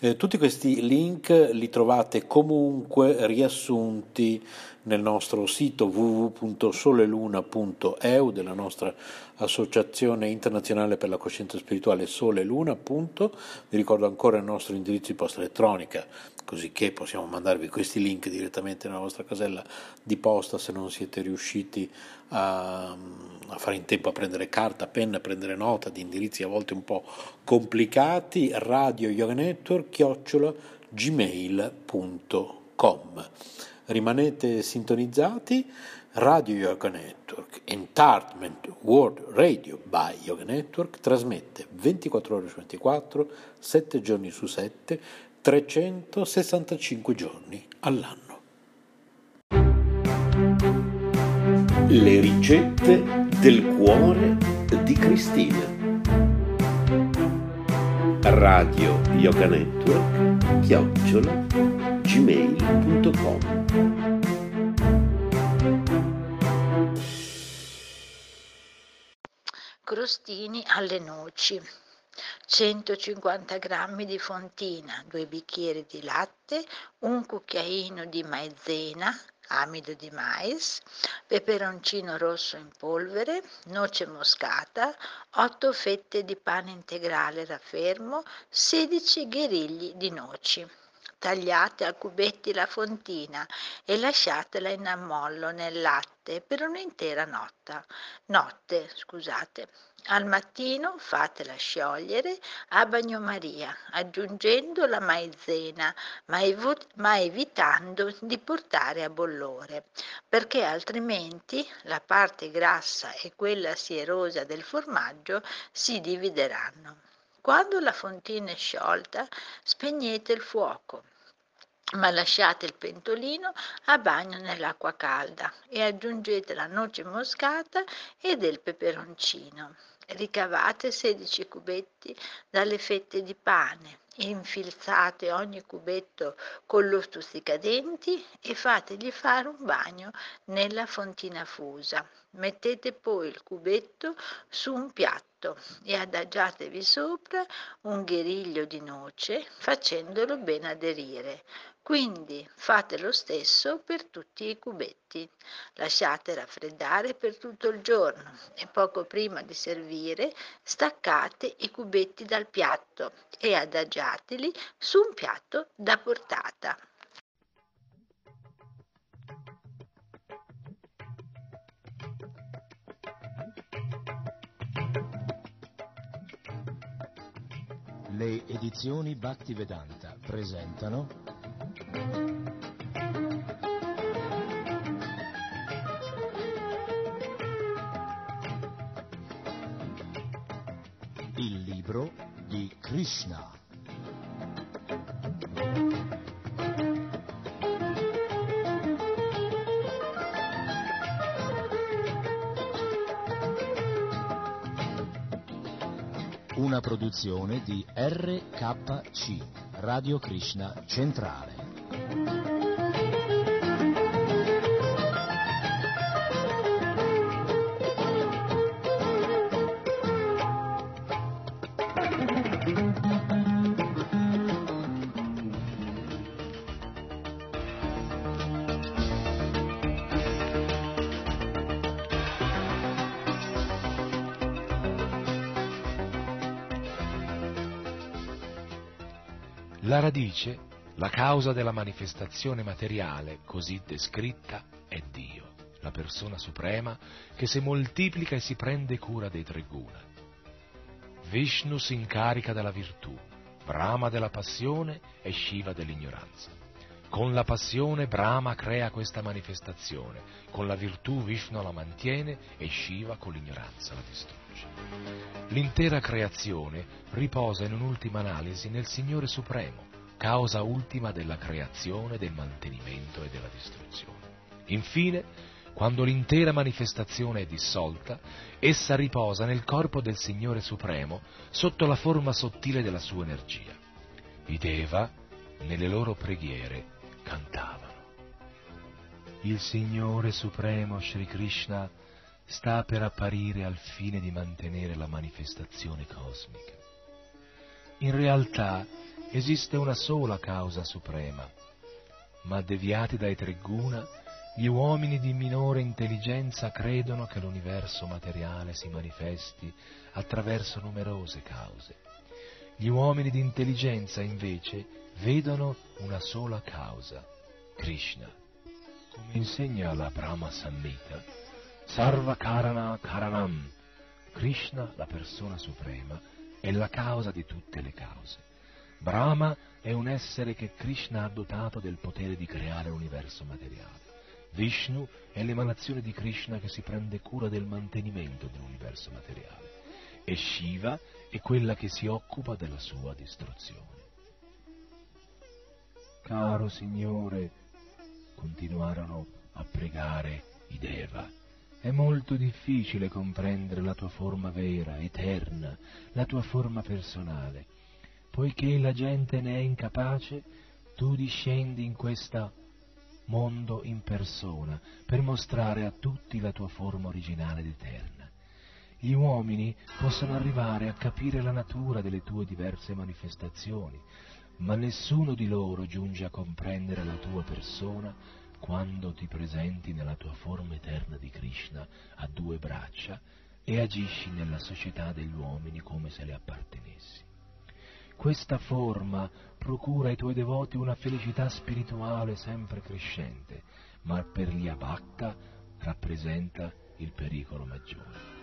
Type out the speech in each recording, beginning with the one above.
eh, tutti questi link li trovate comunque riassunti nel nostro sito www.soleluna.eu della nostra associazione internazionale per la coscienza spirituale Sole Luna. Appunto. Vi ricordo ancora il nostro indirizzo di posta elettronica, così che possiamo mandarvi questi link direttamente nella vostra casella di posta se non siete riusciti a, a fare in tempo a prendere carta, penna, a prendere nota di indirizzi a volte un po' complicati. Radio Yoga Network, chiocciola gmail.com rimanete sintonizzati Radio Yoga Network, Entertainment World Radio by Yoga Network, trasmette 24 ore su 24, 7 giorni su 7, 365 giorni all'anno. Le ricette del cuore di Cristina. Radio Yoga Network, chiocciola, gmail.com crostini alle noci, 150 g di fontina, 2 bicchieri di latte, un cucchiaino di maizena, amido di mais, peperoncino rosso in polvere, noce moscata, 8 fette di pane integrale raffermo, 16 gherigli di noci. Tagliate a cubetti la fontina e lasciatela in ammollo nel latte per un'intera notte. notte scusate. Al mattino fatela sciogliere a bagnomaria, aggiungendo la maizena, ma, ev- ma, evitando di portare a bollore, perché altrimenti la parte grassa e quella sierosa del formaggio si divideranno. Quando la fontina è sciolta, spegnete il fuoco ma lasciate il pentolino a bagno nell'acqua calda e aggiungete la noce moscata e del peperoncino. Ricavate 16 cubetti dalle fette di pane, infilzate ogni cubetto con lo stuzzicadenti e fategli fare un bagno nella fontina fusa. Mettete poi il cubetto su un piatto e adagiatevi sopra un gheriglio di noce facendolo ben aderire. Quindi fate lo stesso per tutti i cubetti. Lasciate raffreddare per tutto il giorno e poco prima di servire staccate i cubetti dal piatto e adagiateli su un piatto da portata. Le edizioni Bhaktivedanta presentano il libro di Krishna. Una produzione di RKC, Radio Krishna Centrale. La radice, la causa della manifestazione materiale così descritta è Dio, la persona suprema che si moltiplica e si prende cura dei tre guna. Vishnu si incarica della virtù, Brahma della passione e Shiva dell'ignoranza. Con la passione Brahma crea questa manifestazione, con la virtù Vishnu la mantiene e Shiva con l'ignoranza la distrugge. L'intera creazione riposa in un'ultima analisi nel Signore Supremo, causa ultima della creazione, del mantenimento e della distruzione. Infine, quando l'intera manifestazione è dissolta, essa riposa nel corpo del Signore Supremo sotto la forma sottile della sua energia. I Deva, nelle loro preghiere, cantavano. Il Signore Supremo Sri Krishna sta per apparire al fine di mantenere la manifestazione cosmica. In realtà esiste una sola causa suprema, ma deviati dai tre guna, gli uomini di minore intelligenza credono che l'universo materiale si manifesti attraverso numerose cause. Gli uomini di intelligenza invece vedono una sola causa, Krishna. Come insegna la Brahma Samhita, Sarva Karana Karanam, Krishna, la persona suprema, è la causa di tutte le cause. Brahma è un essere che Krishna ha dotato del potere di creare l'universo materiale. Vishnu è l'emanazione di Krishna che si prende cura del mantenimento dell'universo materiale e Shiva è quella che si occupa della sua distruzione. Caro Signore, continuarono a pregare i Deva, è molto difficile comprendere la tua forma vera, eterna, la tua forma personale. Poiché la gente ne è incapace, tu discendi in questo mondo in persona per mostrare a tutti la tua forma originale ed eterna. Gli uomini possono arrivare a capire la natura delle tue diverse manifestazioni, ma nessuno di loro giunge a comprendere la tua persona quando ti presenti nella tua forma eterna di Krishna a due braccia e agisci nella società degli uomini come se le appartenessi. Questa forma procura ai tuoi devoti una felicità spirituale sempre crescente, ma per gli abhakta rappresenta il pericolo maggiore.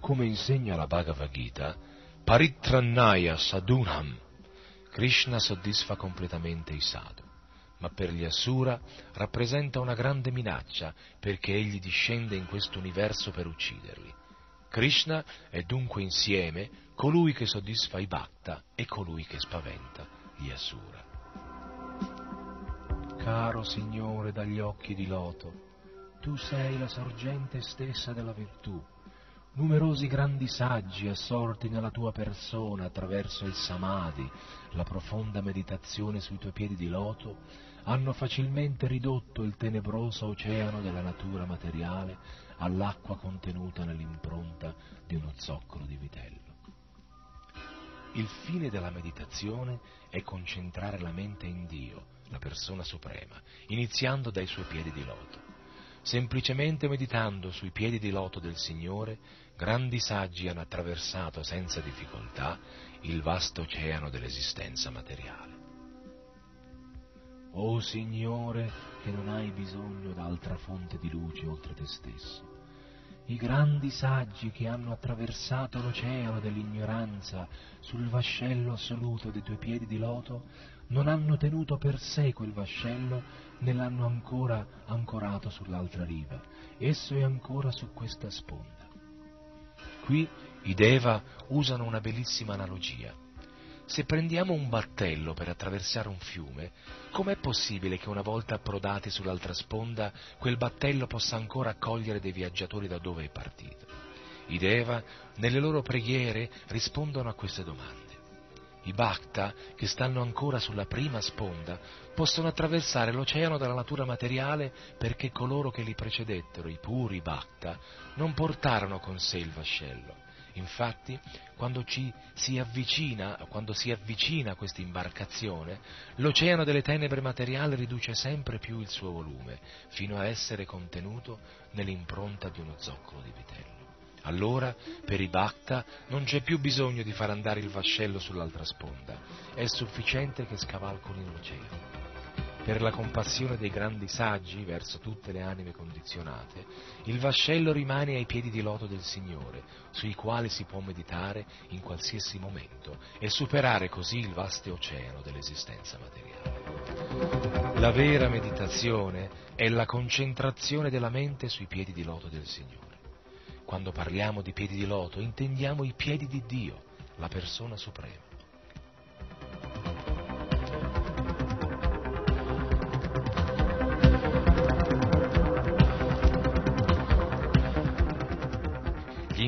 Come insegna la Bhagavad Gita, Paritrannaya Sadunam, Krishna soddisfa completamente i sadhu ma per gli Asura rappresenta una grande minaccia perché egli discende in questo universo per ucciderli. Krishna è dunque insieme colui che soddisfa i Bhakta e colui che spaventa gli Asura. Caro Signore dagli occhi di loto, tu sei la sorgente stessa della virtù. Numerosi grandi saggi assorti nella tua persona attraverso il samadhi, la profonda meditazione sui tuoi piedi di loto, hanno facilmente ridotto il tenebroso oceano della natura materiale all'acqua contenuta nell'impronta di uno zoccolo di vitello. Il fine della meditazione è concentrare la mente in Dio, la persona suprema, iniziando dai suoi piedi di loto. Semplicemente meditando sui piedi di loto del Signore, grandi saggi hanno attraversato senza difficoltà il vasto oceano dell'esistenza materiale. O oh Signore, che non hai bisogno d'altra fonte di luce oltre te stesso. I grandi saggi che hanno attraversato l'oceano dell'ignoranza sul vascello assoluto dei tuoi piedi di loto non hanno tenuto per sé quel vascello né l'hanno ancora ancorato sull'altra riva. Esso è ancora su questa sponda. Qui i Deva usano una bellissima analogia se prendiamo un battello per attraversare un fiume, com'è possibile che una volta approdati sull'altra sponda quel battello possa ancora accogliere dei viaggiatori da dove è partito? I Deva, nelle loro preghiere, rispondono a queste domande. I Bhakta, che stanno ancora sulla prima sponda, possono attraversare l'oceano della natura materiale perché coloro che li precedettero, i puri Bhakta, non portarono con sé il vascello Infatti, quando ci si avvicina, quando si avvicina questa imbarcazione, l'oceano delle tenebre materiali riduce sempre più il suo volume, fino a essere contenuto nell'impronta di uno zoccolo di vitello. Allora, per i Bhakta, non c'è più bisogno di far andare il vascello sull'altra sponda, è sufficiente che scavalcoli l'oceano per la compassione dei grandi saggi verso tutte le anime condizionate, il vascello rimane ai piedi di loto del Signore, sui quali si può meditare in qualsiasi momento e superare così il vasto oceano dell'esistenza materiale. La vera meditazione è la concentrazione della mente sui piedi di loto del Signore. Quando parliamo di piedi di loto intendiamo i piedi di Dio, la persona suprema.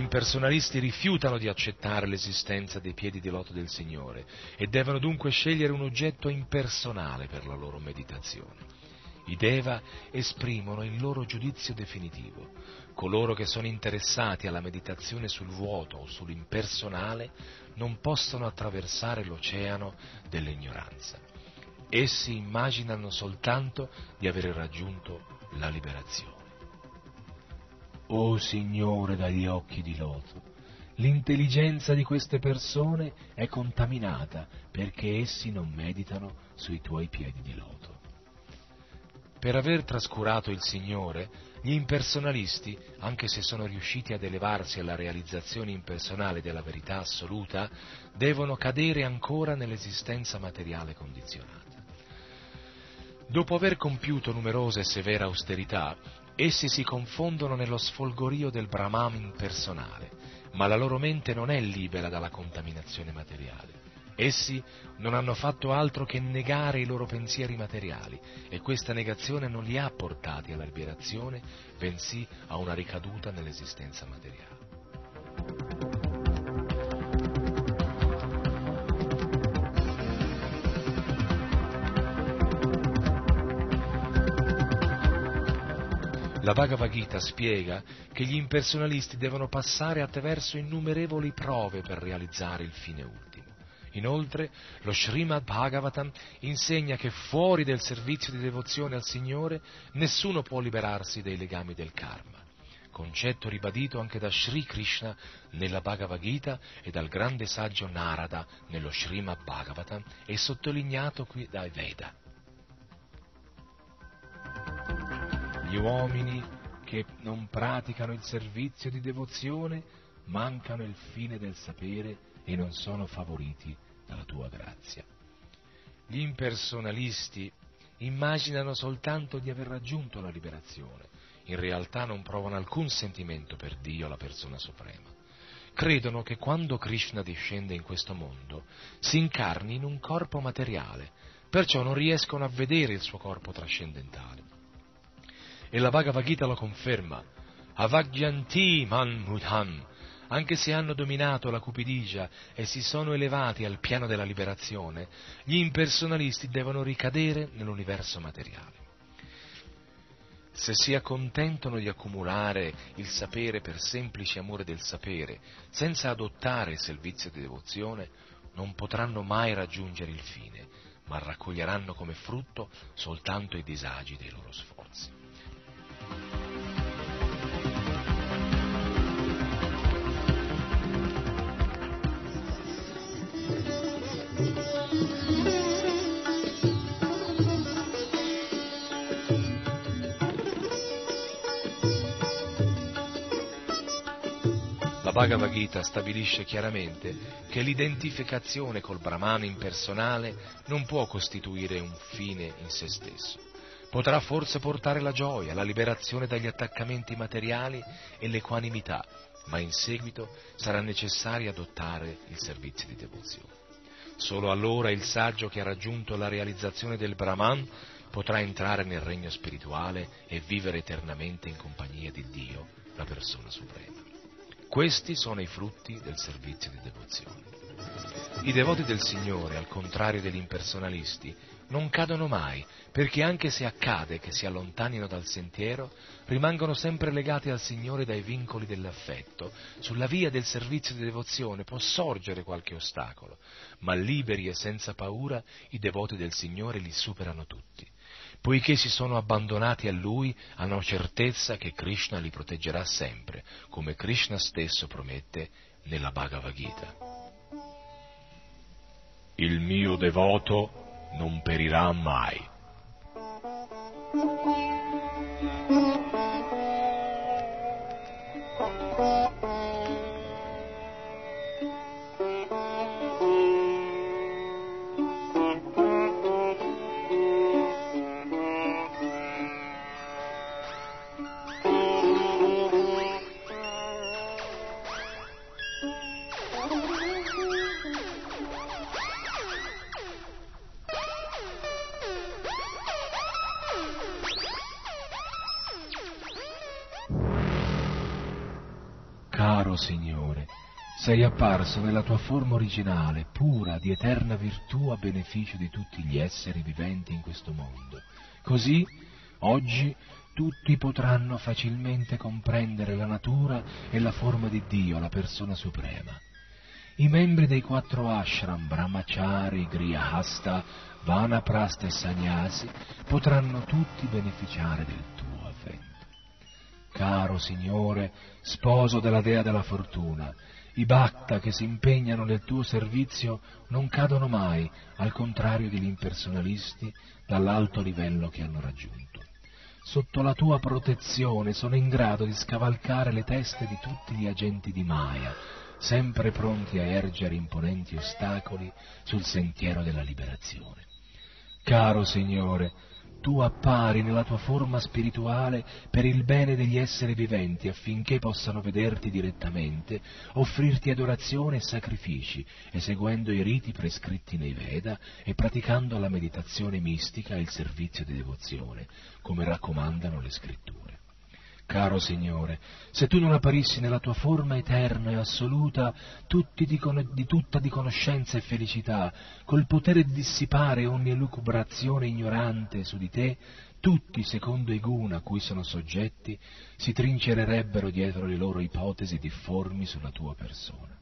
Impersonalisti rifiutano di accettare l'esistenza dei piedi di loto del Signore e devono dunque scegliere un oggetto impersonale per la loro meditazione. I Deva esprimono il loro giudizio definitivo. Coloro che sono interessati alla meditazione sul vuoto o sull'impersonale non possono attraversare l'oceano dell'ignoranza. Essi immaginano soltanto di aver raggiunto la liberazione. O oh Signore dagli occhi di loto, l'intelligenza di queste persone è contaminata perché essi non meditano sui tuoi piedi di loto. Per aver trascurato il Signore, gli impersonalisti, anche se sono riusciti ad elevarsi alla realizzazione impersonale della verità assoluta, devono cadere ancora nell'esistenza materiale condizionata. Dopo aver compiuto numerose e severe austerità, essi si confondono nello sfolgorio del Brahman personale, ma la loro mente non è libera dalla contaminazione materiale. Essi non hanno fatto altro che negare i loro pensieri materiali e questa negazione non li ha portati alla liberazione, bensì a una ricaduta nell'esistenza materiale. La Bhagavad Gita spiega che gli impersonalisti devono passare attraverso innumerevoli prove per realizzare il fine ultimo. Inoltre, lo Srimad Bhagavatam insegna che fuori del servizio di devozione al Signore nessuno può liberarsi dai legami del karma, concetto ribadito anche da Sri Krishna nella Bhagavad Gita e dal grande saggio Narada nello Srimad Bhagavatam e sottolineato qui dai Veda. Gli uomini che non praticano il servizio di devozione mancano il fine del sapere e non sono favoriti dalla tua grazia. Gli impersonalisti immaginano soltanto di aver raggiunto la liberazione, in realtà non provano alcun sentimento per Dio, la persona suprema. Credono che quando Krishna discende in questo mondo si incarni in un corpo materiale, perciò non riescono a vedere il suo corpo trascendentale e la Bhagavad Gita lo conferma. Avagyanti man mudham, anche se hanno dominato la cupidigia e si sono elevati al piano della liberazione, gli impersonalisti devono ricadere nell'universo materiale. Se si accontentano di accumulare il sapere per semplice amore del sapere, senza adottare il servizio di devozione, non potranno mai raggiungere il fine, ma raccoglieranno come frutto soltanto i disagi dei loro sforzi. La Bhagavad Gita stabilisce chiaramente che l'identificazione col Brahman impersonale non può costituire un fine in se stesso potrà forse portare la gioia, la liberazione dagli attaccamenti materiali e l'equanimità, ma in seguito sarà necessario adottare il servizio di devozione. Solo allora il saggio che ha raggiunto la realizzazione del Brahman potrà entrare nel regno spirituale e vivere eternamente in compagnia di Dio, la persona suprema. Questi sono i frutti del servizio di devozione. I devoti del Signore, al contrario degli impersonalisti, non cadono mai, perché anche se accade che si allontanino dal sentiero, rimangono sempre legati al Signore dai vincoli dell'affetto. Sulla via del servizio di devozione può sorgere qualche ostacolo, ma liberi e senza paura i devoti del Signore li superano tutti. Poiché si sono abbandonati a Lui, hanno certezza che Krishna li proteggerà sempre, come Krishna stesso promette nella Bhagavad Gita. Il mio devoto non perirà mai. Signore, sei apparso nella tua forma originale, pura, di eterna virtù a beneficio di tutti gli esseri viventi in questo mondo. Così, oggi, tutti potranno facilmente comprendere la natura e la forma di Dio, la persona suprema. I membri dei quattro ashram, Brahmachari, Grihasta, Vanaprastha e Sannyasi, potranno tutti beneficiare del tuo avvento. Caro Signore, sposo della Dea della Fortuna, i bhakta che si impegnano nel tuo servizio non cadono mai, al contrario degli impersonalisti, dall'alto livello che hanno raggiunto. Sotto la tua protezione sono in grado di scavalcare le teste di tutti gli agenti di Maya, sempre pronti a ergere imponenti ostacoli sul sentiero della liberazione. Caro Signore, tu appari nella tua forma spirituale per il bene degli esseri viventi affinché possano vederti direttamente, offrirti adorazione e sacrifici, eseguendo i riti prescritti nei Veda e praticando la meditazione mistica e il servizio di devozione, come raccomandano le scritture. Caro Signore, se tu non apparissi nella tua forma eterna e assoluta, tutti di, di, tutta di conoscenza e felicità, col potere di dissipare ogni lucubrazione ignorante su di te, tutti, secondo i guna a cui sono soggetti, si trincererebbero dietro le loro ipotesi difformi sulla tua persona.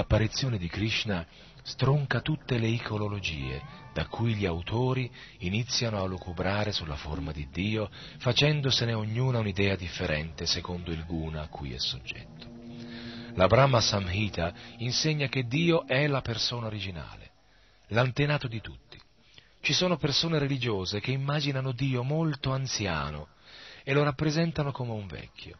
L'apparizione di Krishna stronca tutte le iconologie da cui gli autori iniziano a lucubrare sulla forma di Dio, facendosene ognuna un'idea differente secondo il guna a cui è soggetto. La Brahma Samhita insegna che Dio è la persona originale, l'antenato di tutti. Ci sono persone religiose che immaginano Dio molto anziano e lo rappresentano come un vecchio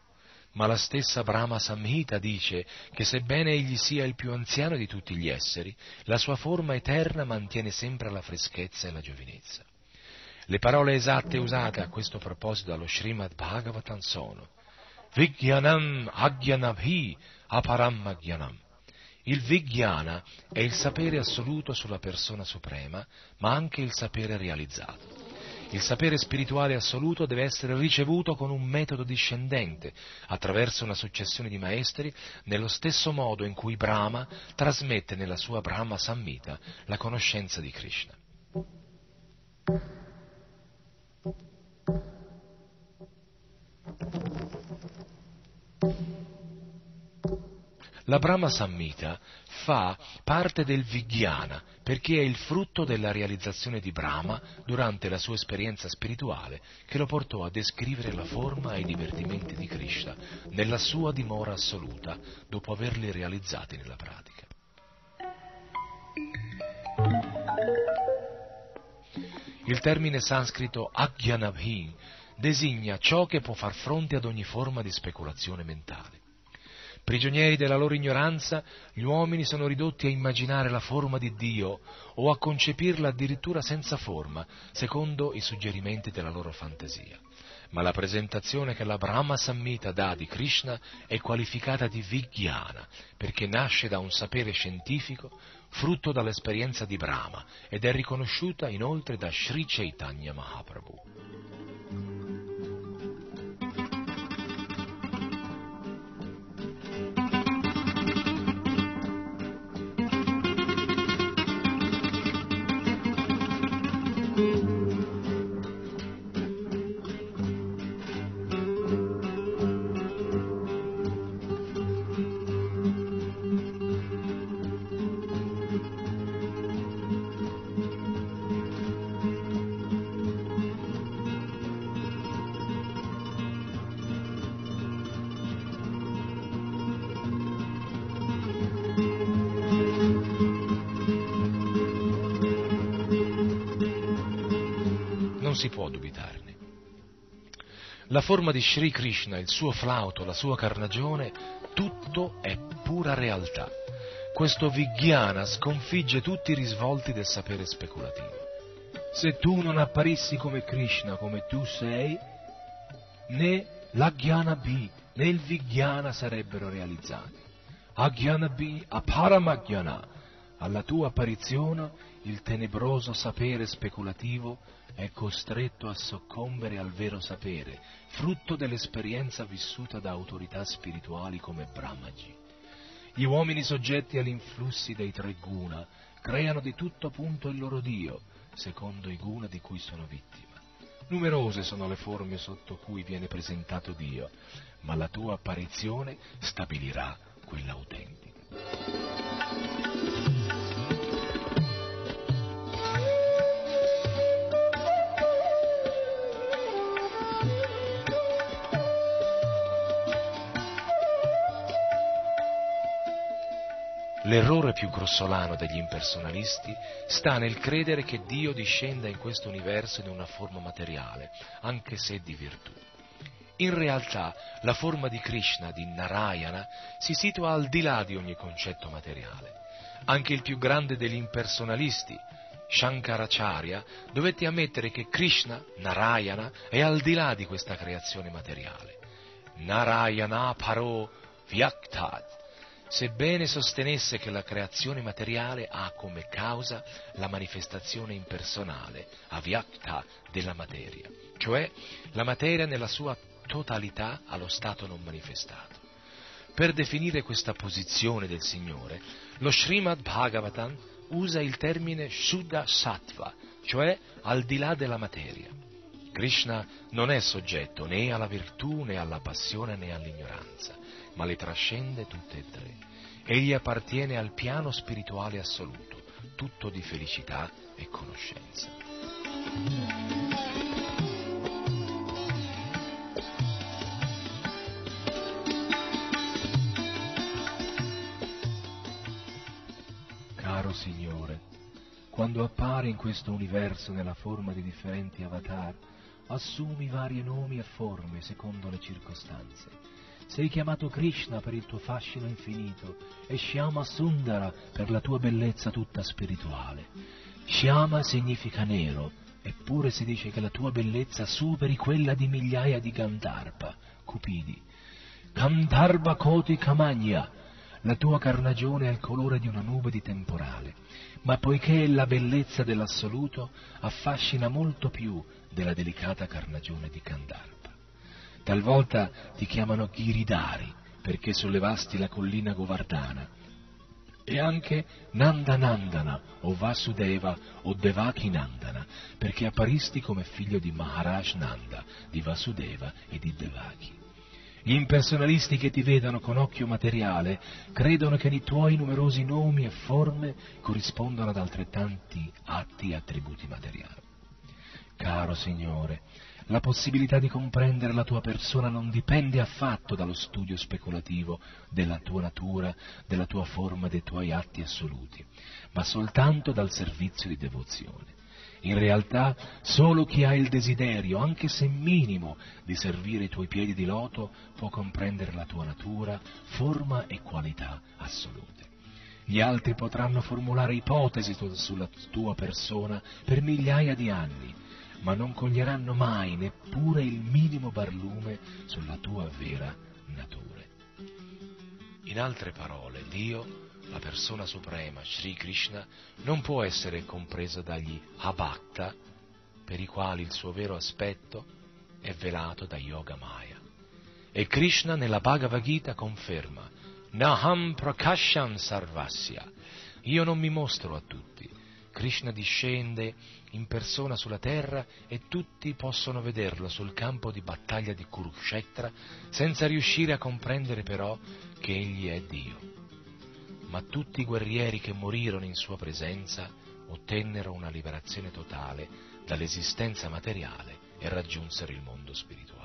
ma la stessa Brahma Samhita dice che sebbene egli sia il più anziano di tutti gli esseri, la sua forma eterna mantiene sempre la freschezza e la giovinezza. Le parole esatte usate a questo proposito dallo Srimad Bhagavatam sono Vijnanam Agyanabhi Aparam Agyanam. Il Vijnana è il sapere assoluto sulla persona suprema, ma anche il sapere realizzato. Il sapere spirituale assoluto deve essere ricevuto con un metodo discendente, attraverso una successione di maestri, nello stesso modo in cui Brahma trasmette nella sua Brahma Samhita la conoscenza di Krishna. La Brahma Samhita fa parte del Vijnana perché è il frutto della realizzazione di Brahma durante la sua esperienza spirituale che lo portò a descrivere la forma e i divertimenti di Krishna nella sua dimora assoluta dopo averli realizzati nella pratica. Il termine sanscrito Agyanabhin designa ciò che può far fronte ad ogni forma di speculazione mentale. Prigionieri della loro ignoranza, gli uomini sono ridotti a immaginare la forma di Dio o a concepirla addirittura senza forma, secondo i suggerimenti della loro fantasia. Ma la presentazione che la Brahma Samhita dà di Krishna è qualificata di Vijnana, perché nasce da un sapere scientifico, frutto dall'esperienza di Brahma, ed è riconosciuta inoltre da Sri Chaitanya Mahaprabhu. Può dubitarne. La forma di Sri Krishna, il suo flauto, la sua carnagione, tutto è pura realtà. Questo Vijnana sconfigge tutti i risvolti del sapere speculativo. Se tu non apparissi come Krishna, come tu sei, né l'Agyana B né il Vijnana sarebbero realizzati. Agyana B, Aparamagyana, alla tua apparizione il tenebroso sapere speculativo è costretto a soccombere al vero sapere, frutto dell'esperienza vissuta da autorità spirituali come Brahmaji. Gli uomini soggetti agli influssi dei tre guna creano di tutto punto il loro Dio, secondo i guna di cui sono vittima. Numerose sono le forme sotto cui viene presentato Dio, ma la tua apparizione stabilirà quella autentica. L'errore più grossolano degli impersonalisti sta nel credere che Dio discenda in questo universo in una forma materiale, anche se di virtù. In realtà la forma di Krishna, di Narayana, si situa al di là di ogni concetto materiale. Anche il più grande degli impersonalisti, Shankaracharya, dovette ammettere che Krishna, Narayana, è al di là di questa creazione materiale. Narayana paro vyaktad sebbene sostenesse che la creazione materiale ha come causa la manifestazione impersonale, avyakta, della materia, cioè la materia nella sua totalità allo stato non manifestato. Per definire questa posizione del Signore, lo Srimad Bhagavatam usa il termine Shuddha Sattva, cioè al di là della materia. Krishna non è soggetto né alla virtù né alla passione né all'ignoranza ma le trascende tutte e tre. Egli appartiene al piano spirituale assoluto, tutto di felicità e conoscenza. Caro Signore, quando appari in questo universo nella forma di differenti avatar, assumi vari nomi e forme secondo le circostanze sei chiamato Krishna per il tuo fascino infinito e Shyama Sundara per la tua bellezza tutta spirituale. Shyama significa nero, eppure si dice che la tua bellezza superi quella di migliaia di Gandharva, cupidi. Gandharva Koti Kamanya, la tua carnagione ha il colore di una nube di temporale, ma poiché la bellezza dell'assoluto affascina molto più della delicata carnagione di Gandharva. Talvolta ti chiamano Giridari perché sollevasti la collina Govardhana. E anche Nandanandana o Vasudeva o Devaki Nandana perché apparisti come figlio di Maharaj Nanda, di Vasudeva e di Devaki. Gli impersonalisti che ti vedono con occhio materiale credono che i tuoi numerosi nomi e forme corrispondano ad altrettanti atti e attributi materiali. Caro Signore, la possibilità di comprendere la tua persona non dipende affatto dallo studio speculativo della tua natura, della tua forma, dei tuoi atti assoluti, ma soltanto dal servizio di devozione. In realtà solo chi ha il desiderio, anche se minimo, di servire i tuoi piedi di loto può comprendere la tua natura, forma e qualità assolute. Gli altri potranno formulare ipotesi sulla tua persona per migliaia di anni, ma non coglieranno mai neppure il minimo barlume sulla tua vera natura. In altre parole, Dio, la persona suprema, Sri Krishna, non può essere compreso dagli abhakta, per i quali il suo vero aspetto è velato da Yoga Maya. E Krishna nella Bhagavad Gita conferma, Naham Prakasham Sarvasya, io non mi mostro a tutti. Krishna discende in persona sulla terra e tutti possono vederlo sul campo di battaglia di Kurukshetra senza riuscire a comprendere però che egli è Dio. Ma tutti i guerrieri che morirono in sua presenza ottennero una liberazione totale dall'esistenza materiale e raggiunsero il mondo spirituale.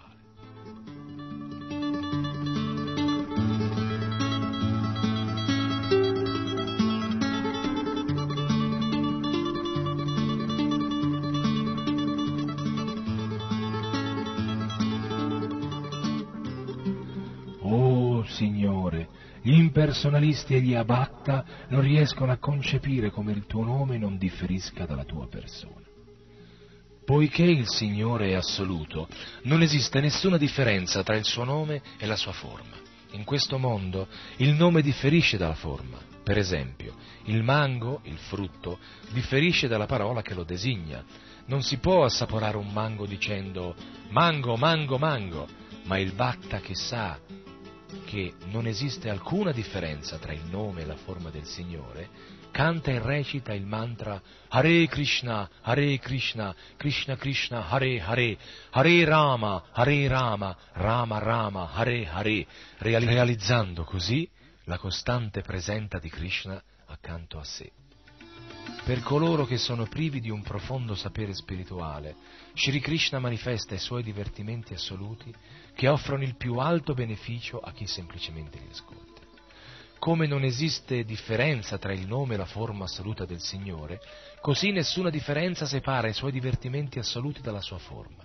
Gli impersonalisti e gli abatta non riescono a concepire come il tuo nome non differisca dalla tua persona. Poiché il Signore è assoluto, non esiste nessuna differenza tra il suo nome e la sua forma. In questo mondo il nome differisce dalla forma. Per esempio, il mango, il frutto, differisce dalla parola che lo designa. Non si può assaporare un mango dicendo mango, mango, mango, ma il batta che sa che non esiste alcuna differenza tra il nome e la forma del Signore, canta e recita il mantra Hare Krishna, Hare Krishna, Krishna Krishna, Hare Hare, Hare Rama, Hare Rama, Rama Rama, Hare Hare, realizzando così la costante presenza di Krishna accanto a sé. Per coloro che sono privi di un profondo sapere spirituale, Shri Krishna manifesta i suoi divertimenti assoluti che offrono il più alto beneficio a chi semplicemente li ascolta. come non esiste differenza tra il nome e la forma assoluta del Signore, così nessuna differenza separa i suoi divertimenti assoluti dalla sua forma.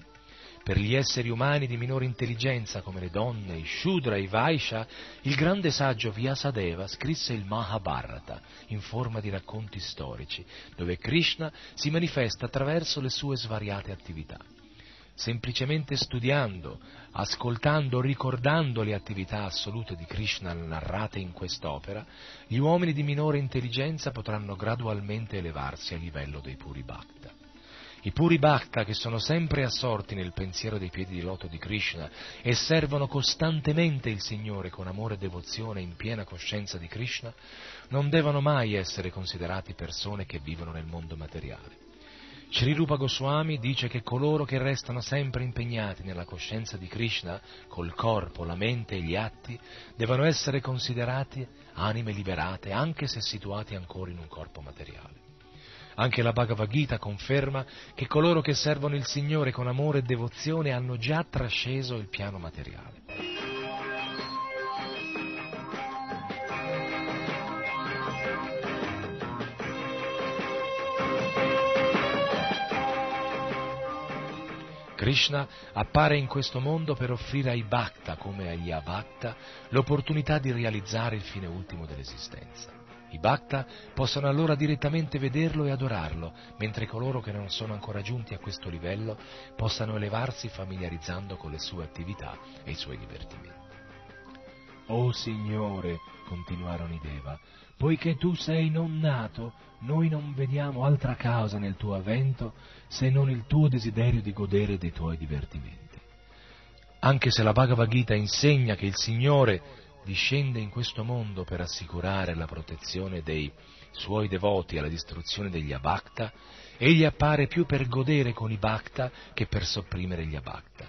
Per gli esseri umani di minore intelligenza, come le donne, i Shudra e i Vaisha, il grande saggio Vyasadeva scrisse il Mahabharata in forma di racconti storici, dove Krishna si manifesta attraverso le sue svariate attività. Semplicemente studiando, ascoltando, ricordando le attività assolute di Krishna narrate in quest'opera, gli uomini di minore intelligenza potranno gradualmente elevarsi a livello dei puri bhakta. I puri bhakta che sono sempre assorti nel pensiero dei piedi di loto di Krishna e servono costantemente il Signore con amore e devozione in piena coscienza di Krishna, non devono mai essere considerati persone che vivono nel mondo materiale. Sri Rupa Goswami dice che coloro che restano sempre impegnati nella coscienza di Krishna, col corpo, la mente e gli atti, devono essere considerati anime liberate anche se situati ancora in un corpo materiale. Anche la Bhagavad Gita conferma che coloro che servono il Signore con amore e devozione hanno già trasceso il piano materiale. Krishna appare in questo mondo per offrire ai Bhakta come agli Avakta l'opportunità di realizzare il fine ultimo dell'esistenza. I Bhakta possono allora direttamente vederlo e adorarlo, mentre coloro che non sono ancora giunti a questo livello possano elevarsi familiarizzando con le sue attività e i suoi divertimenti. Oh Signore, continuarono i Deva, poiché tu sei non nato, noi non vediamo altra causa nel tuo avvento se non il tuo desiderio di godere dei tuoi divertimenti. Anche se la Bhagavad Gita insegna che il Signore discende in questo mondo per assicurare la protezione dei suoi devoti alla distruzione degli Abhakta, egli appare più per godere con i Bhakta che per sopprimere gli Abhakta.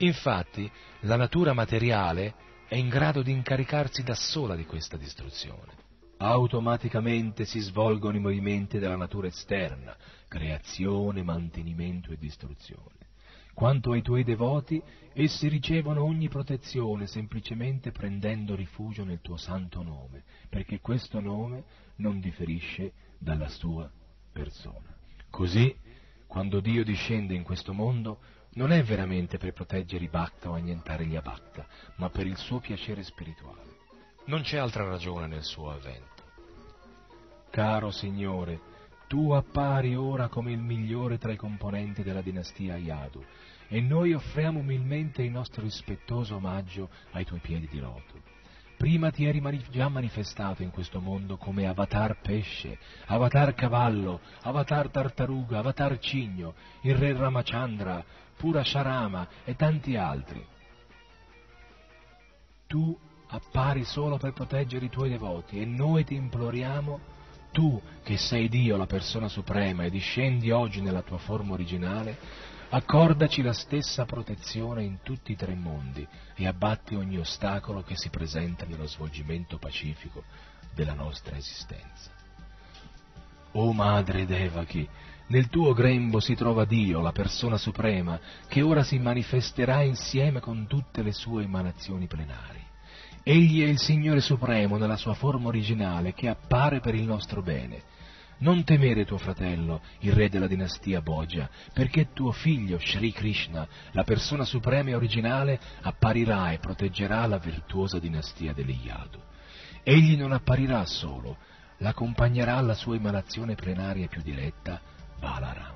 Infatti, la natura materiale è in grado di incaricarsi da sola di questa distruzione. Automaticamente si svolgono i movimenti della natura esterna, creazione, mantenimento e distruzione. Quanto ai tuoi devoti, essi ricevono ogni protezione semplicemente prendendo rifugio nel tuo santo nome, perché questo nome non differisce dalla sua persona. Così, quando Dio discende in questo mondo, non è veramente per proteggere i Bhakta o annientare gli Abhakta, ma per il suo piacere spirituale. Non c'è altra ragione nel suo avvento. Caro Signore, tu appari ora come il migliore tra i componenti della dinastia Yadu e noi offriamo umilmente il nostro rispettoso omaggio ai tuoi piedi di loto. Prima ti eri già manifestato in questo mondo come avatar pesce, avatar cavallo, avatar tartaruga, avatar cigno, il re Ramachandra, Pura Sharama e tanti altri. Tu appari solo per proteggere i tuoi devoti e noi ti imploriamo tu che sei Dio, la persona suprema, e discendi oggi nella tua forma originale, accordaci la stessa protezione in tutti i tre mondi e abbatti ogni ostacolo che si presenta nello svolgimento pacifico della nostra esistenza. O Madre Devaki, nel tuo grembo si trova Dio, la persona suprema, che ora si manifesterà insieme con tutte le sue emanazioni plenari. Egli è il Signore Supremo nella sua forma originale che appare per il nostro bene. Non temere tuo fratello, il re della dinastia Bhoja, perché tuo figlio Sri Krishna, la persona suprema e originale, apparirà e proteggerà la virtuosa dinastia degli Yadu. Egli non apparirà solo, l'accompagnerà alla sua emanazione plenaria più diretta, Balaram.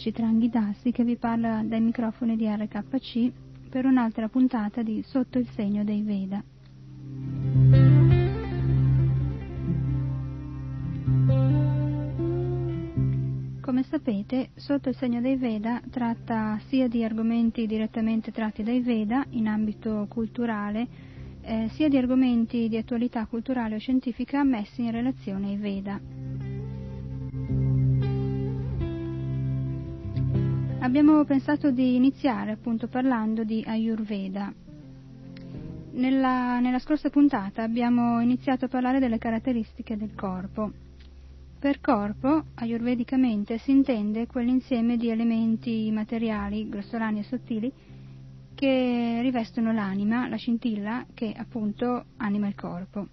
Citranghi Dasi che vi parla dai microfoni di RKC per un'altra puntata di Sotto il segno dei Veda. Come sapete, Sotto il segno dei Veda tratta sia di argomenti direttamente tratti dai Veda in ambito culturale, eh, sia di argomenti di attualità culturale o scientifica messi in relazione ai Veda. Abbiamo pensato di iniziare appunto parlando di Ayurveda. Nella, nella, scorsa puntata abbiamo iniziato a parlare delle caratteristiche del corpo. Per corpo, ayurvedicamente, si intende quell'insieme di elementi materiali, grossolani e sottili, che rivestono l'anima, la scintilla che appunto anima il corpo.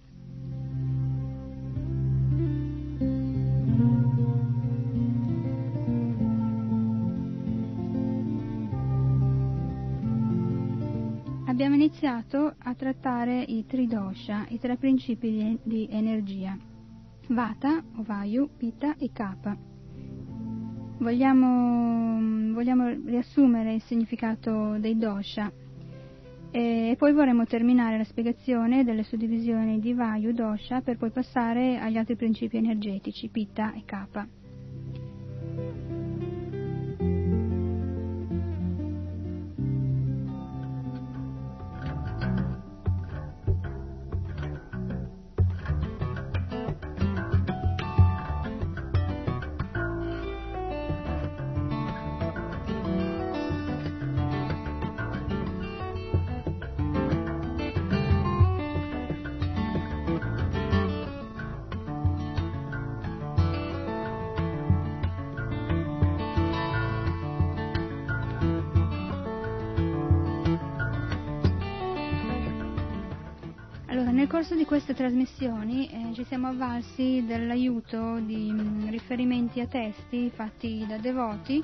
Iniziato a trattare i tridosha, i tre principi di, energia, Vata, Vayu, Pitta e Kapha. Vogliamo, vogliamo riassumere il significato dei dosha e poi vorremmo terminare la spiegazione delle suddivisioni di Vayu, dosha, per poi passare agli altri principi energetici, Pitta e Kapha. Nel corso di queste trasmissioni eh, ci siamo avvalsi dell'aiuto di mh, riferimenti a testi fatti da devoti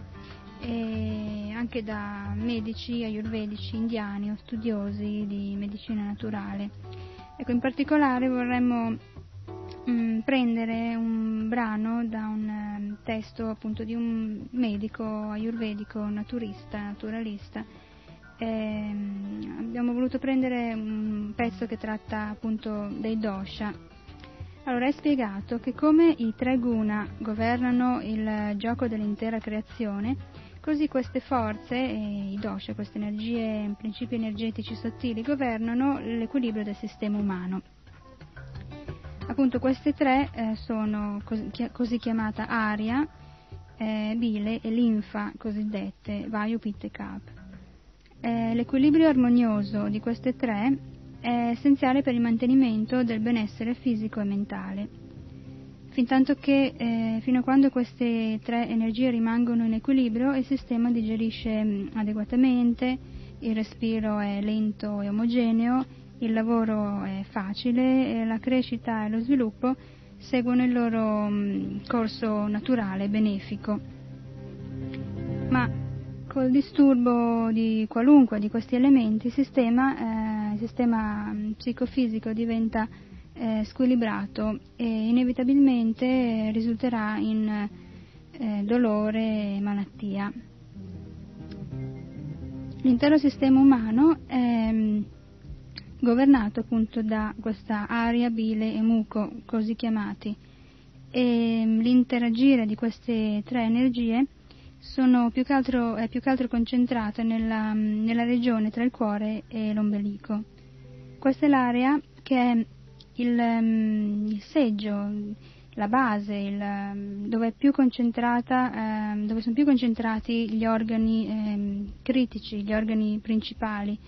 e anche da medici ayurvedici indiani o studiosi di medicina naturale. Ecco, in particolare vorremmo mh, prendere un brano da un um, testo appunto di un medico ayurvedico naturista, naturalista eh, abbiamo voluto prendere un pezzo che tratta appunto dei dosha. Allora è spiegato che come i tre guna governano il gioco dell'intera creazione, così queste forze, i dosha, queste energie, principi energetici sottili, governano l'equilibrio del sistema umano. Appunto queste tre eh, sono così, così, chiamata aria, eh, bile e linfa cosiddette, vayu, pitta e kapha. Eh, l'equilibrio armonioso di queste tre è essenziale per il mantenimento del benessere fisico e mentale. Fintanto che, eh, fino a quando queste tre energie rimangono in equilibrio, il sistema digerisce mm, adeguatamente, il respiro è lento e omogeneo, il lavoro è facile e la crescita e lo sviluppo seguono il loro mm, corso naturale, benefico. Ma col disturbo di qualunque di questi elementi il sistema, eh, il sistema mm, psicofisico diventa eh, squilibrato e inevitabilmente risulterà in eh, dolore e malattia. L'intero sistema umano è mm, governato appunto da questa aria, bile e muco, così chiamati, e mm, l'interagire di queste tre energie più altro, è più che altro concentrata nella, mm, nella, regione tra il cuore e l'ombelico. Questa è l'area che è il, um, il seggio, la base, il, dove, um, dove, sono più concentrati gli organi um, critici, gli organi principali,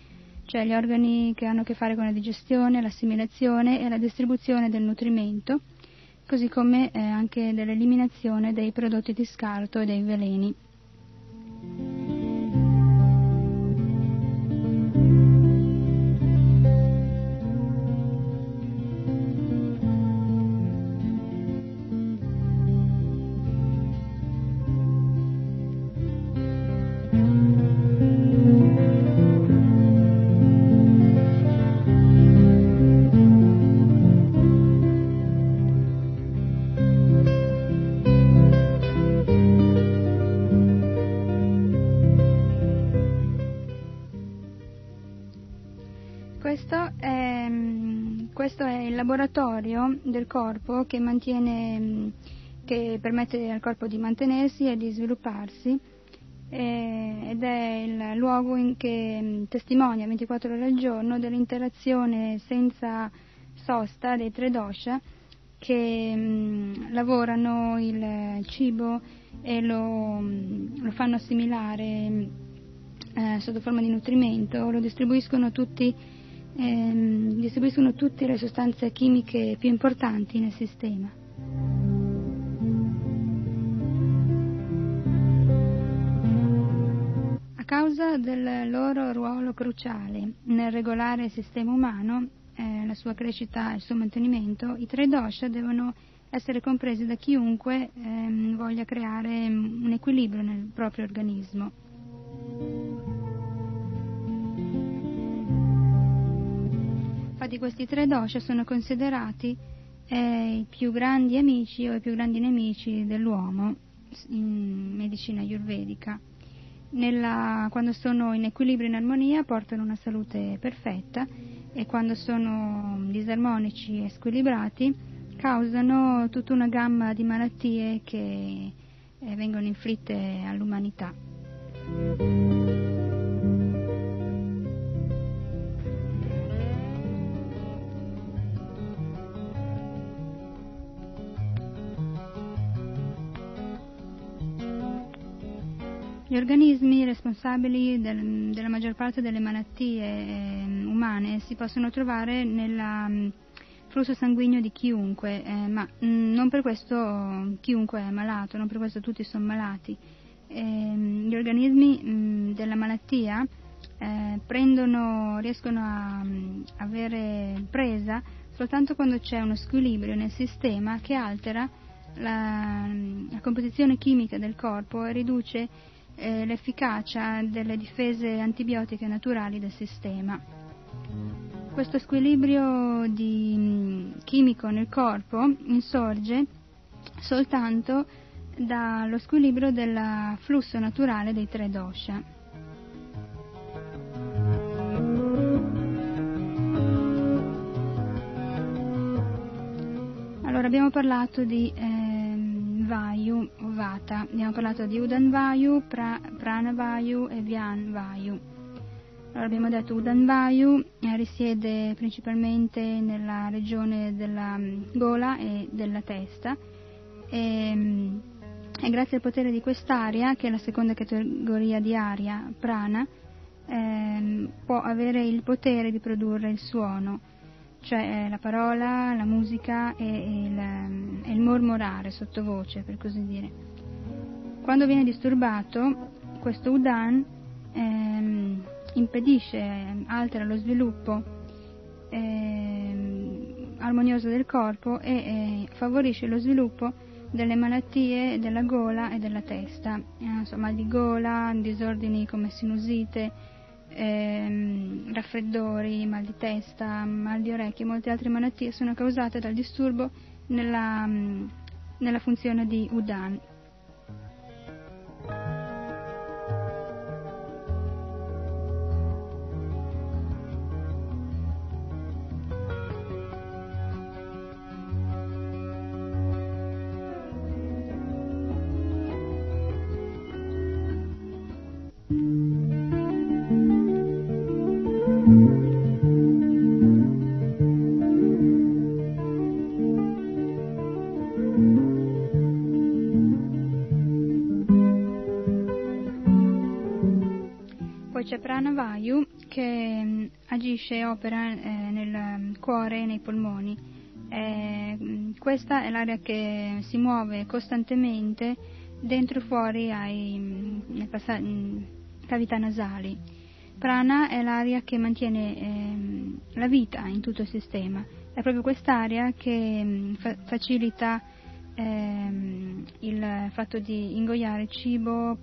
cioè gli organi che hanno a che fare con la digestione, l'assimilazione e la distribuzione del nutrimento, così come eh, anche dell'eliminazione dei prodotti di scarto e dei veleni. う laboratorio del corpo che, mantiene, che permette al corpo di mantenersi e di svilupparsi ed è il luogo in che testimonia 24 ore al giorno dell'interazione senza sosta dei tre dosha che lavorano il cibo e lo, lo fanno assimilare eh, sotto forma di nutrimento, lo distribuiscono tutti ehm, distribuiscono tutte le sostanze chimiche più importanti nel sistema. A causa del loro ruolo cruciale nel regolare il sistema umano, eh, la sua crescita e il suo mantenimento, i tre dosha devono essere compresi da chiunque ehm, voglia creare un equilibrio nel proprio organismo. Infatti questi tre dosha sono considerati eh, i più grandi amici o i più grandi nemici dell'uomo in medicina ayurvedica. Nella, quando sono in equilibrio e in armonia portano una salute perfetta e quando sono disarmonici e squilibrati causano tutta una gamma di malattie che eh, vengono inflitte all'umanità. Gli organismi responsabili del, della maggior parte delle malattie eh, umane si possono trovare nel mm, flusso sanguigno di chiunque, eh, ma mh, mm, non per questo chiunque è malato, non per questo tutti sono malati. Eh, gli organismi mh, mm, della malattia eh, prendono, riescono a mh, avere presa soltanto quando c'è uno squilibrio nel sistema che altera la, la composizione chimica del corpo e riduce eh, l'efficacia delle difese antibiotiche naturali del sistema. Questo squilibrio di, mm, chimico nel corpo insorge soltanto dallo squilibrio del flusso naturale dei tre dosha. Allora abbiamo parlato di eh, Vayu o Vata. Abbiamo parlato di Udan Vayu, pra, Prana Vayu e Vyan Vayu. Allora abbiamo detto Udan Vayu eh, risiede principalmente nella regione della mm, gola e della testa e, mm, e grazie al potere di quest'aria, che è la seconda categoria di aria, prana, ehm, può avere il potere di produrre il suono, cioè eh, la parola, la musica e, e, il, e il mormorare sottovoce, per così dire. Quando viene disturbato, questo Udan ehm, impedisce, altera lo sviluppo ehm, armonioso del corpo e eh, favorisce lo sviluppo delle malattie della gola e della testa, eh, mal di gola, disordini come sinusite, ehm, raffreddori, mal di testa, mal di orecchie e molte altre malattie sono causate dal disturbo nella, nella funzione di Udan. Pranavayu che mm, agisce e opera eh, nel mm, cuore e nei polmoni. Eh, mm, questa è l'area che si muove costantemente dentro e fuori ai passa- cavità nasali. Prana è l'area che mantiene eh, la vita in tutto il sistema. È proprio quest'area che fa- facilita ehm, il fatto di ingoiare cibo,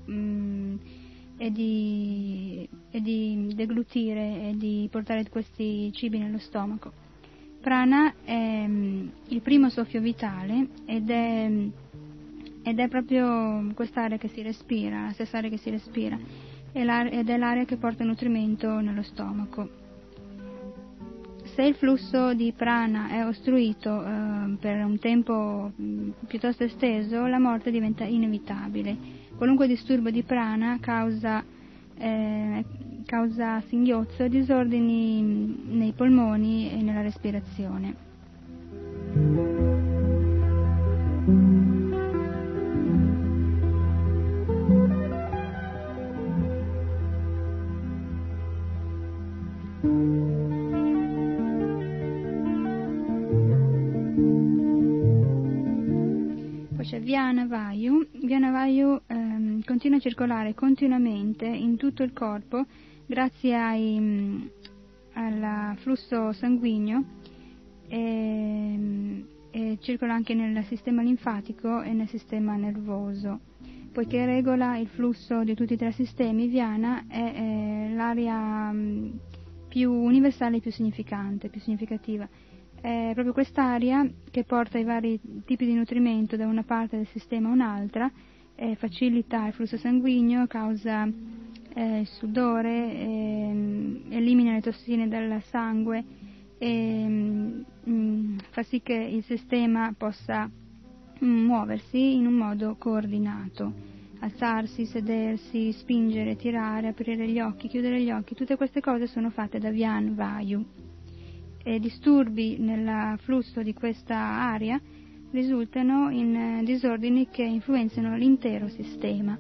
e di, e di deglutire e di portare questi cibi nello stomaco. Prana è mm, il primo soffio vitale ed è, ed è proprio quest'area che si respira, la stessa area che si respira, ed è l'area che porta nutrimento nello stomaco. Se il flusso di prana è ostruito eh, per un tempo mm, piuttosto esteso, la morte diventa inevitabile Qualunque disturbo di prana causa, eh, causa singhiozzo disordini nei polmoni e nella respirazione. Viana Vayu. Viana Vayu continua a circolare continuamente in tutto il corpo grazie ai, mm, al flusso sanguigno e, e circola anche nel sistema linfatico e nel sistema nervoso. Poiché regola il flusso di tutti i tre sistemi, Viana è, è l'area mm, più universale e più significante, più significativa. È proprio quest'area che porta i vari tipi di nutrimento da una parte del sistema a un'altra eh, facilita il flusso sanguigno, causa eh, il sudore, eh, elimina le tossine dal sangue e mh, mm, fa sì che il sistema possa mm, muoversi in un modo coordinato. Alzarsi, sedersi, spingere, tirare, aprire gli occhi, chiudere gli occhi, tutte queste cose sono fatte da Vyan Vayu. E disturbi nel flusso di questa area risultano in eh, disordini che influenzano l'intero sistema.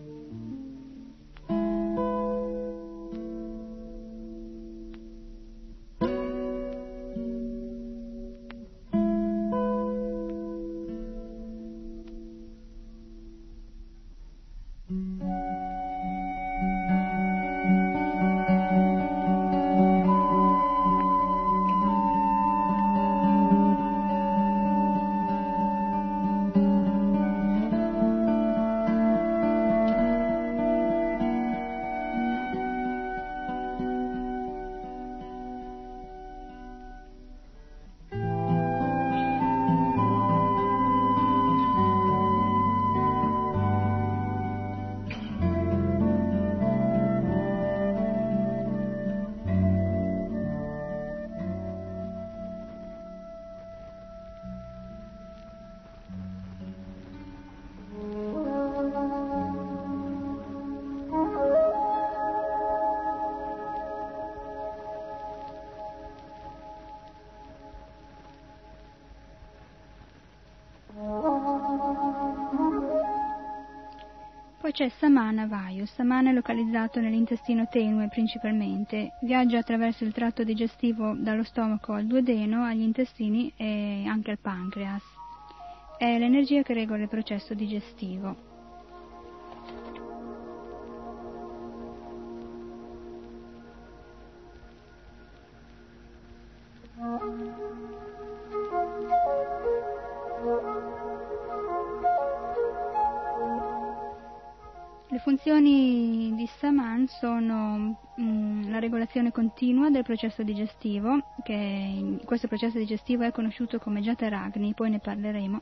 C'è Samana Vayu. Samana è localizzato nell'intestino tenue principalmente. Viaggia attraverso il tratto digestivo dallo stomaco al duodeno, agli intestini e anche al pancreas. È l'energia che regola il processo digestivo. Sono mm, la regolazione continua del processo digestivo, che questo processo digestivo è conosciuto come Jataragni, poi ne parleremo,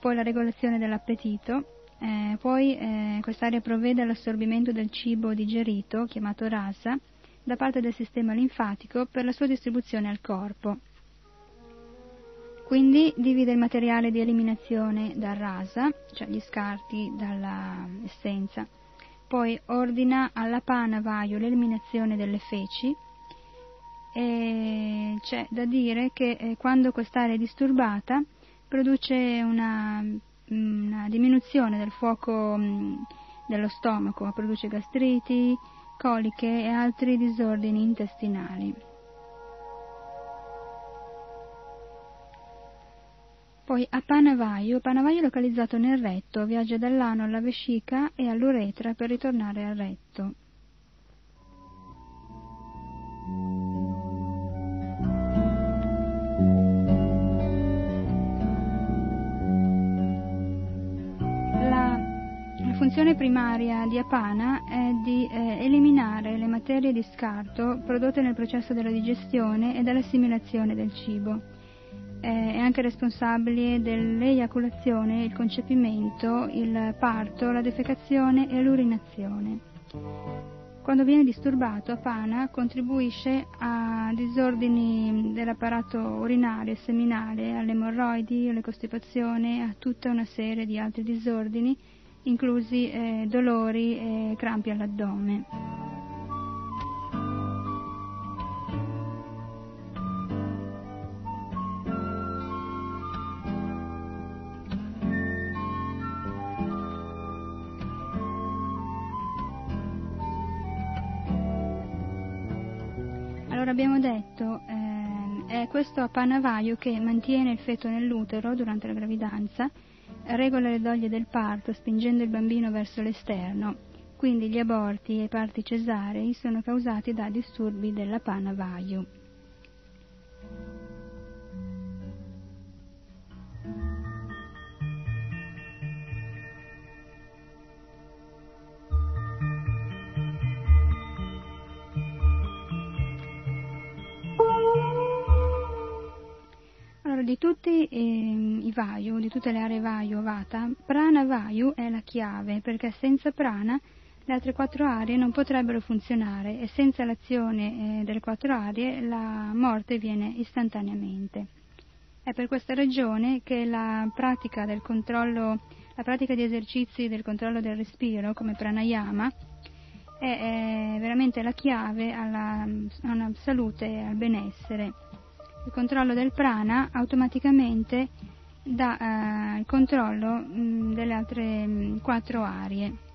poi la regolazione dell'appetito, eh, poi eh, quest'area provvede all'assorbimento del cibo digerito, chiamato rasa, da parte del sistema linfatico per la sua distribuzione al corpo. Quindi divide il materiale di eliminazione dal rasa, cioè gli scarti dalla essenza. Poi ordina alla pana l'eliminazione delle feci. E c'è da dire che eh, quando quest'area è disturbata produce una, una diminuzione del fuoco mh, dello stomaco, produce gastriti, coliche e altri disordini intestinali. Poi a Panavaio, Panavaio è localizzato nel retto, viaggia dall'ano alla vescica e all'uretra per ritornare al retto. La, funzione primaria di Apana è di eh, eliminare le materie di scarto prodotte nel processo della digestione e dell'assimilazione del cibo è anche responsabile dell'eiaculazione, il concepimento, il parto, la defecazione e l'urinazione. Quando viene disturbato, Apana contribuisce a disordini dell'apparato urinario e seminale, alle emorroidi, alle costipazioni, a tutta una serie di altri disordini, inclusi eh, dolori e crampi all'addome. Abbiamo detto, eh, è questo appanavaio che mantiene il feto nell'utero durante la gravidanza, regola le doglie del parto spingendo il bambino verso l'esterno, quindi gli aborti e i parti cesarei sono causati da disturbi di tutti eh, i Vayu, di tutte le aree Vayu Vata, Prana Vayu è la chiave perché senza Prana le altre quattro aree non potrebbero funzionare e senza l'azione eh, delle quattro aree la morte viene istantaneamente. È per questa ragione che la pratica del controllo, la pratica di esercizi del controllo del respiro come pranayama è, è veramente la chiave alla, alla salute e al benessere il controllo del prana automaticamente dà eh, il controllo mh, delle altre mh, quattro aree.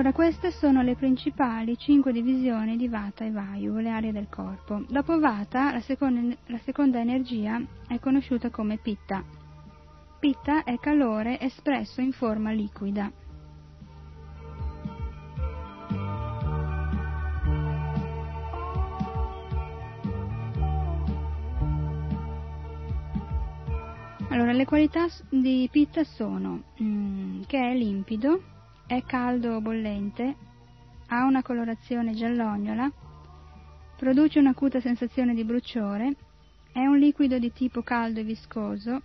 Allora, queste sono le principali cinque divisioni di Vata e Vayu, le aree del corpo. Dopo Vata, la seconda, la seconda energia è conosciuta come Pitta. Pitta è calore espresso in forma liquida. Allora, le qualità di Pitta sono mm, che è limpido, è caldo o bollente, ha una colorazione giallognola, produce un'acuta sensazione di bruciore, è un liquido di tipo caldo e viscoso,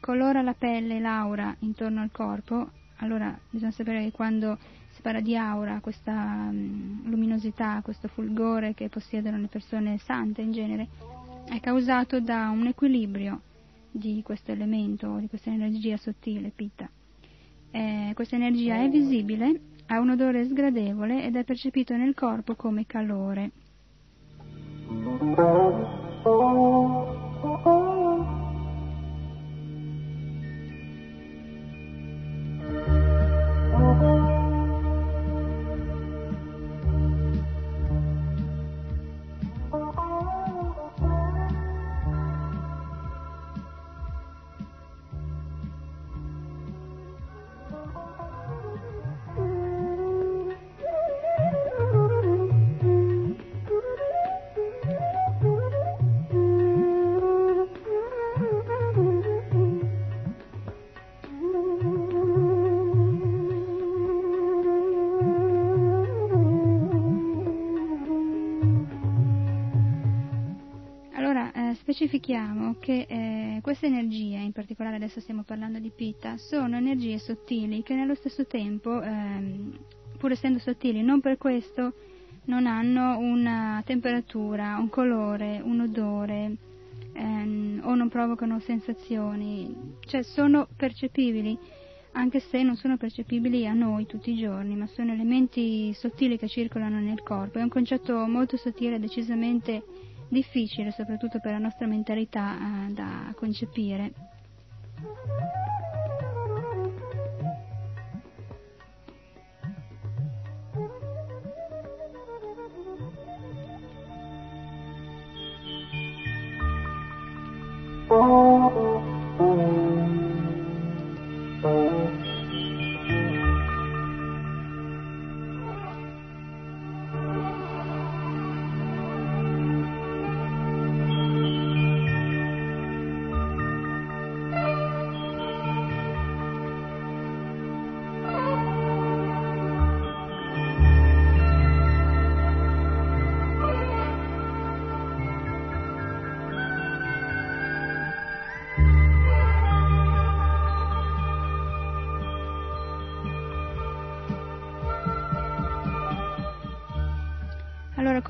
colora la pelle e l'aura intorno al corpo, Allora bisogna sapere che quando si parla di aura, questa um, luminosità, questo fulgore che possiedono le persone sante in genere, è causato da un equilibrio di questo elemento, di questa energia sottile, pitta. Eh, questa energia è visibile, ha un odore sgradevole ed è percepito nel corpo come calore. Specifichiamo che eh, queste energie, in particolare adesso stiamo parlando di Pitta, sono energie sottili che nello stesso tempo, ehm, pur essendo sottili, non per questo non hanno una temperatura, un colore, un odore ehm, o non provocano sensazioni, cioè sono percepibili anche se non sono percepibili a noi tutti i giorni, ma sono elementi sottili che circolano nel corpo. È un concetto molto sottile, decisamente difficile soprattutto per la nostra mentalità eh, da concepire.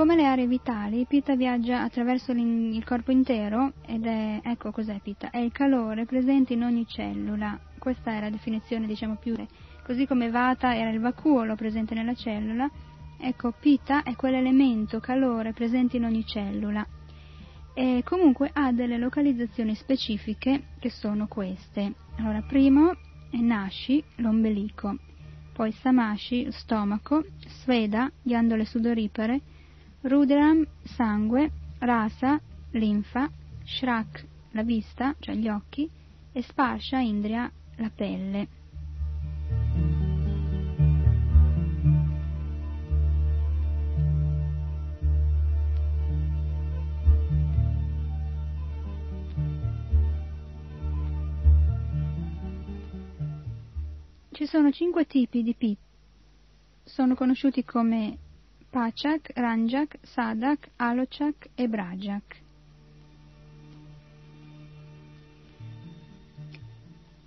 Come le aree vitali, Pitta viaggia attraverso il corpo intero ed è, ecco cos'è Pitta, è il calore presente in ogni cellula. Questa è la definizione, diciamo più. Così come Vata era il vacuolo presente nella cellula, ecco Pitta è quell'elemento calore presente in ogni cellula. E comunque ha delle localizzazioni specifiche che sono queste. Allora, primo è Nashi, l'ombelico, poi Samashi, stomaco, Sveda, ghiandole sudoripare, Rudram, sangue, Rasa, linfa, Shrak, la vista, cioè gli occhi, e Sparsha, Indria, la pelle. Ci sono cinque tipi di pit. Sono conosciuti come Pachak, Ranjak, Sadak, Alochak e Brajak.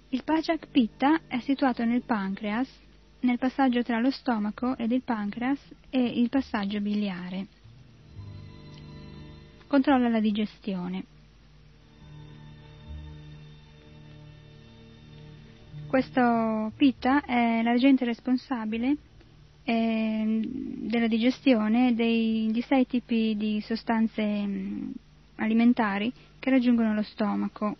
Il Pachak Pitta è situato nel pancreas, nel passaggio tra lo stomaco ed il pancreas e il passaggio biliare. Controlla la digestione. Questo Pitta è l'agente responsabile eh, della digestione di sei tipi di sostanze mm, alimentari che raggiungono lo stomaco.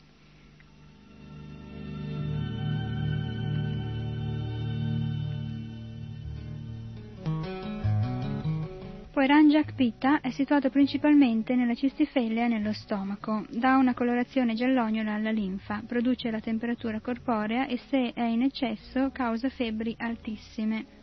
Poi Ranjak Pitta è situato principalmente nella cistifellea nello stomaco, dà una colorazione giallognola alla linfa, produce la temperatura corporea e se è in eccesso causa febbri altissime.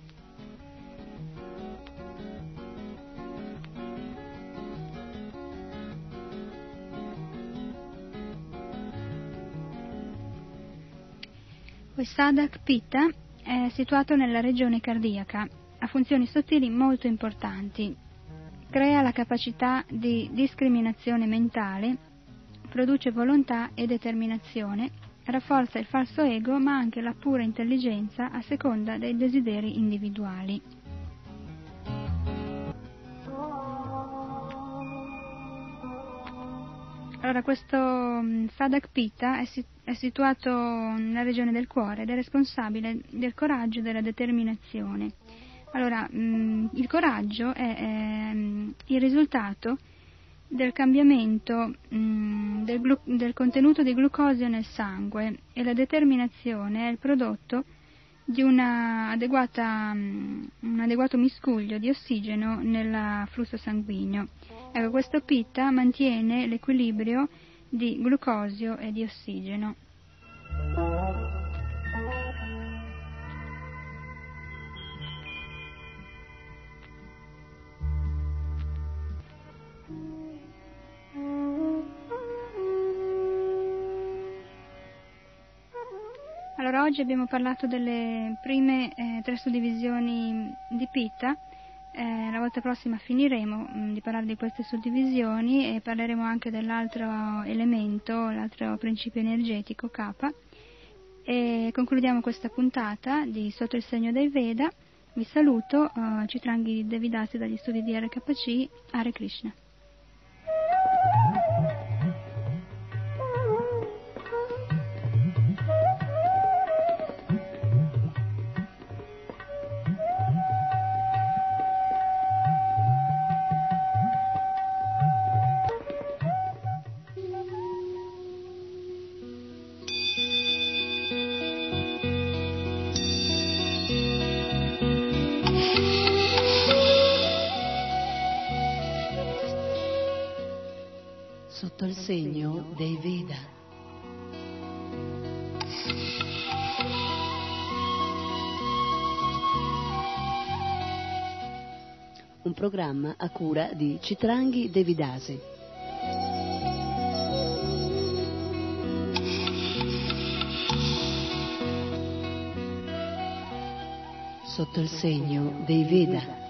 Il Sadak Pitta è situato nella regione cardiaca, ha funzioni sottili molto importanti. Crea la capacità di discriminazione mentale, produce volontà e determinazione, rafforza il falso ego ma anche la pura intelligenza a seconda dei desideri individuali. Allora, questo mm, Sadak Pitta è, situato nella regione del cuore ed è responsabile del coraggio e della determinazione. Allora, mm, il coraggio è, mm, il risultato del cambiamento del, del, contenuto di glucosio nel sangue e la determinazione è il prodotto di mh, un adeguato miscuglio di ossigeno nel flusso sanguigno. Ecco, questo pitta mantiene l'equilibrio di glucosio e di ossigeno. Oggi abbiamo parlato delle prime eh, tre suddivisioni di Pitta, eh, la volta prossima finiremo mh, mm, di parlare di queste suddivisioni e parleremo anche dell'altro elemento, l'altro principio energetico, K. E concludiamo questa puntata di Sotto il segno dei Veda. Vi saluto, uh, Citranghi Devidasi dagli studi di RKC, Hare Krishna. Programma a cura di Citranghi Devidasi. Sotto il segno dei Veda.